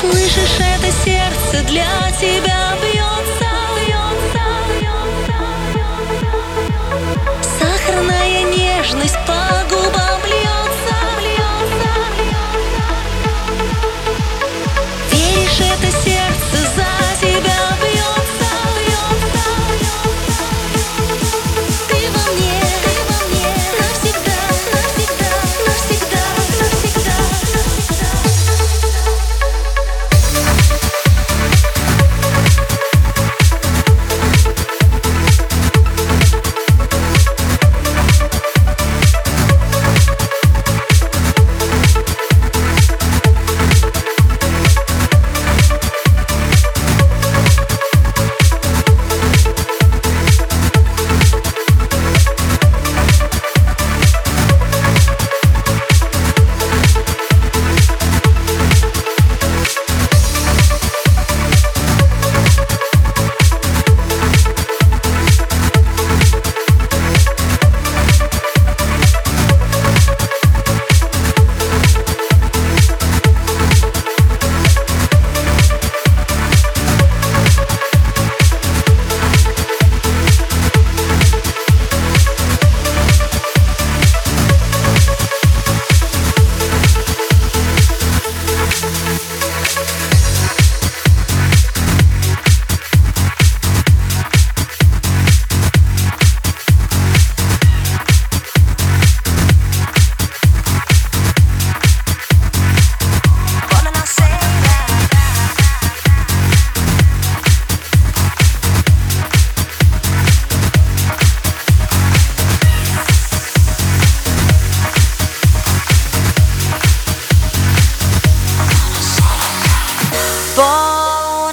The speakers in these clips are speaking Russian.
Слышишь, это сердце для тебя бьет.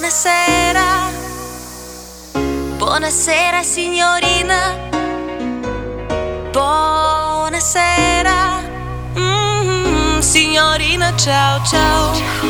Buonasera, buonasera signorina, buonasera, mm -hmm. signorina, ciao ciao.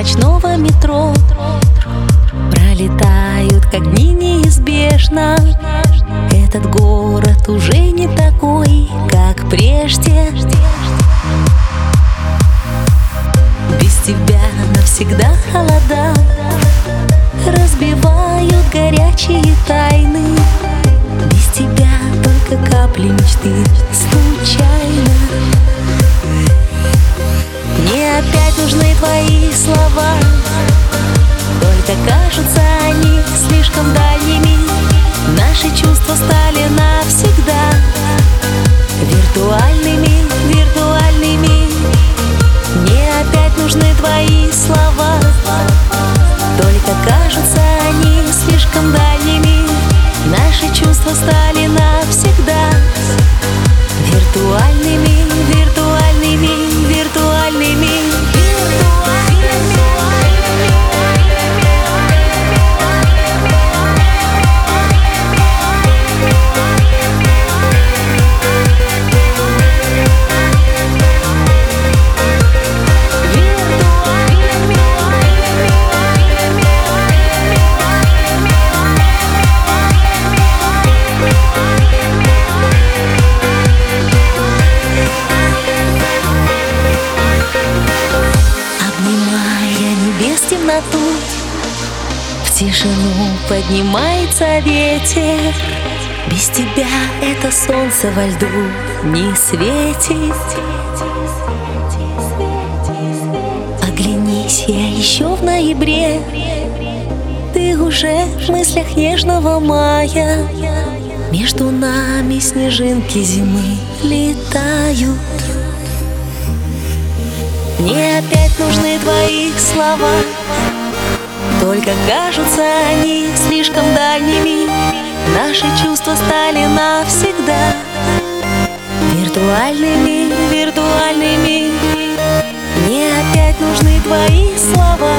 Ночного метро. Пролетают, как дни неизбежно. Этот город уже не такой, как прежде. Без тебя навсегда холода. Разбивают горячие тайны. Без тебя только капли мечты. Случайно нужны твои слова. Только кажутся они слишком дальними. Наши чувства стали навсегда Виртуальными, виртуальными. Мне опять нужны твои слова. Только кажутся они слишком дальними. Наши чувства стали навсегда поднимается ветер Без тебя это солнце во льду не светит. Оглянись, я еще в ноябре. Ты уже в мыслях нежного мая. Между нами снежинки зимы летают. Мне опять нужны твои слова Только кажутся они слишком дальними. Наши чувства стали навсегда Виртуальными, виртуальными. Мне опять нужны твои слова.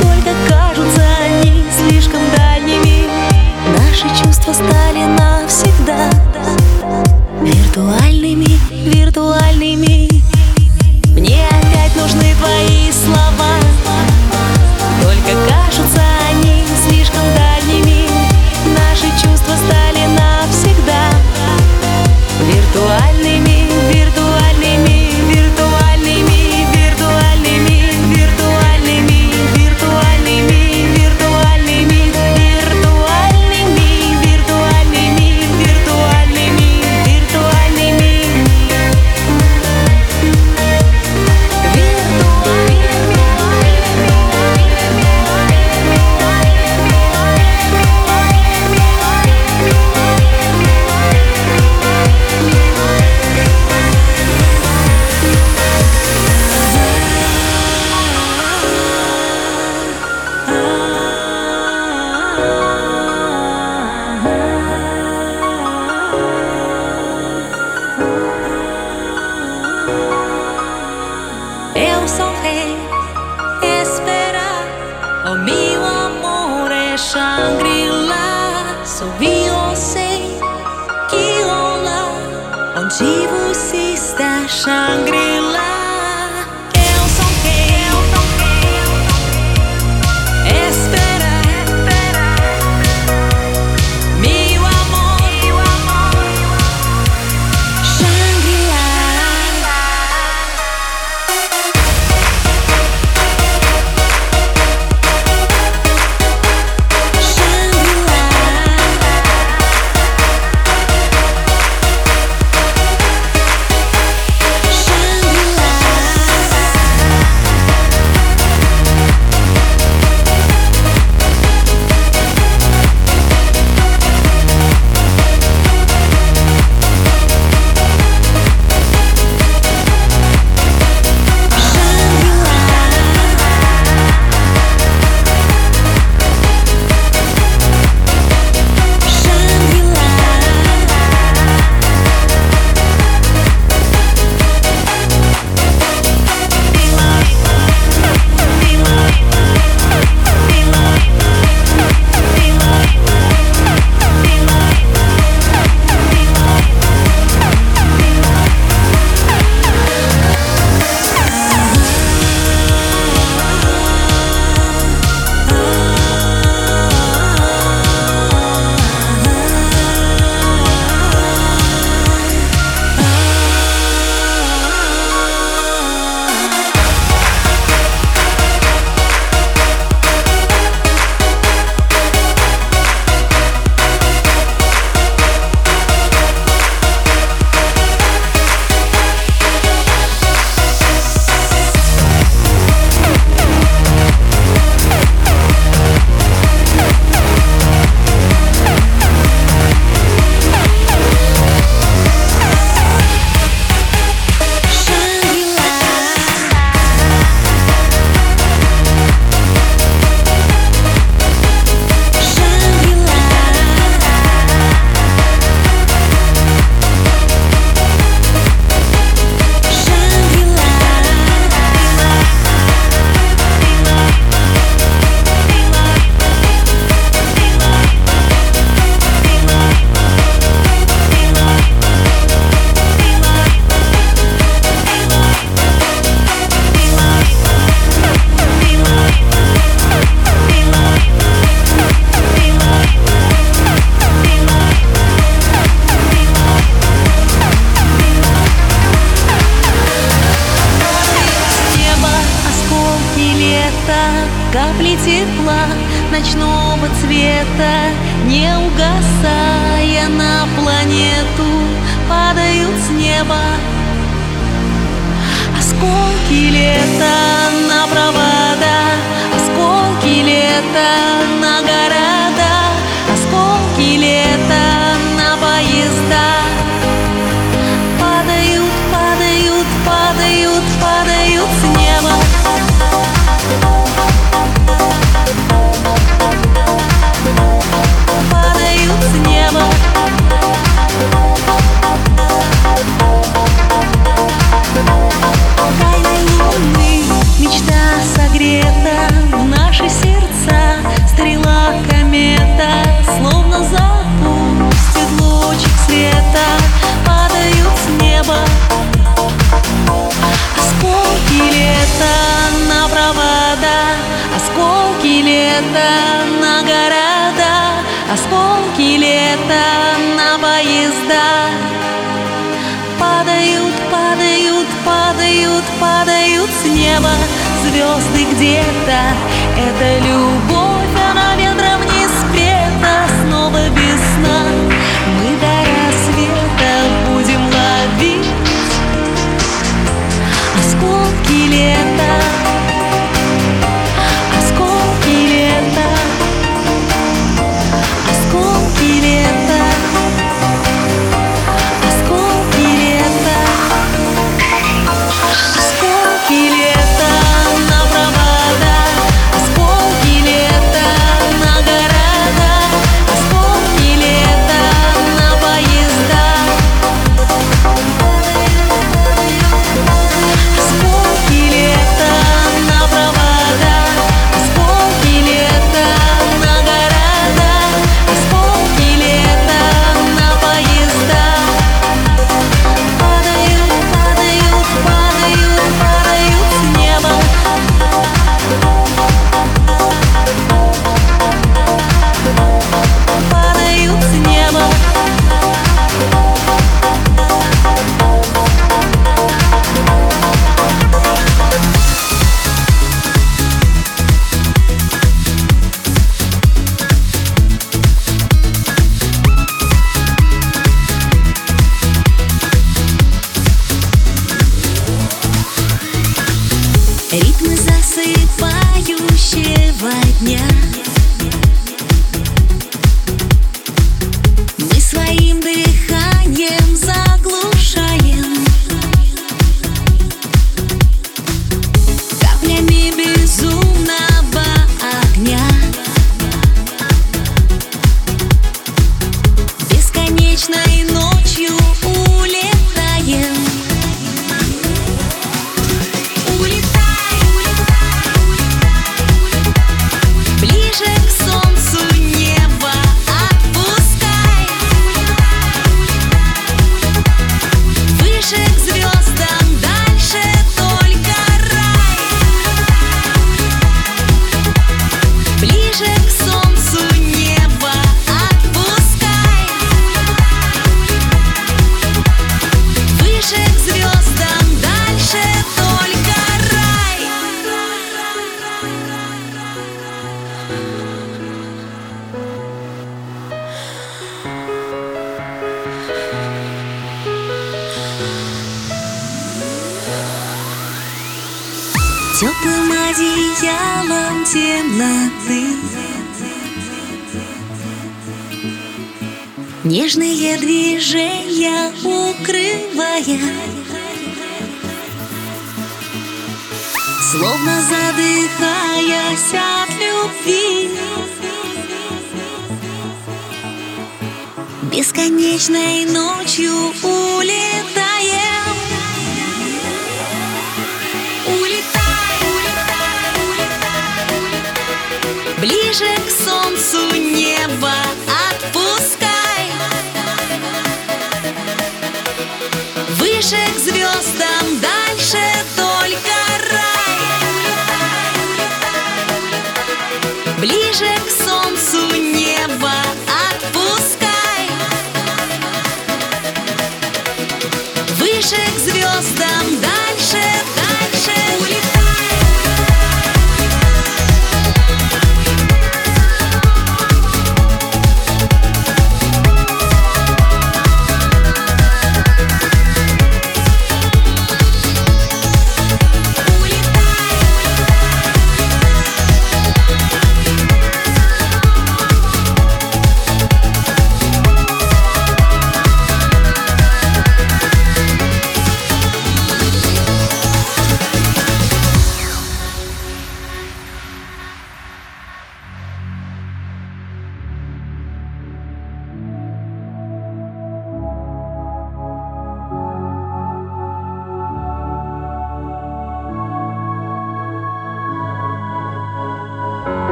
Только кажутся они слишком дальними. Наши чувства стали навсегда Виртуальными, Нежные движения укрывая. Словно задыхаясь от любви. Бесконечной ночью улетаем. Улетай, улетай, улетай, улетай. Ближе к солнцу небо. naszych.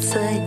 upside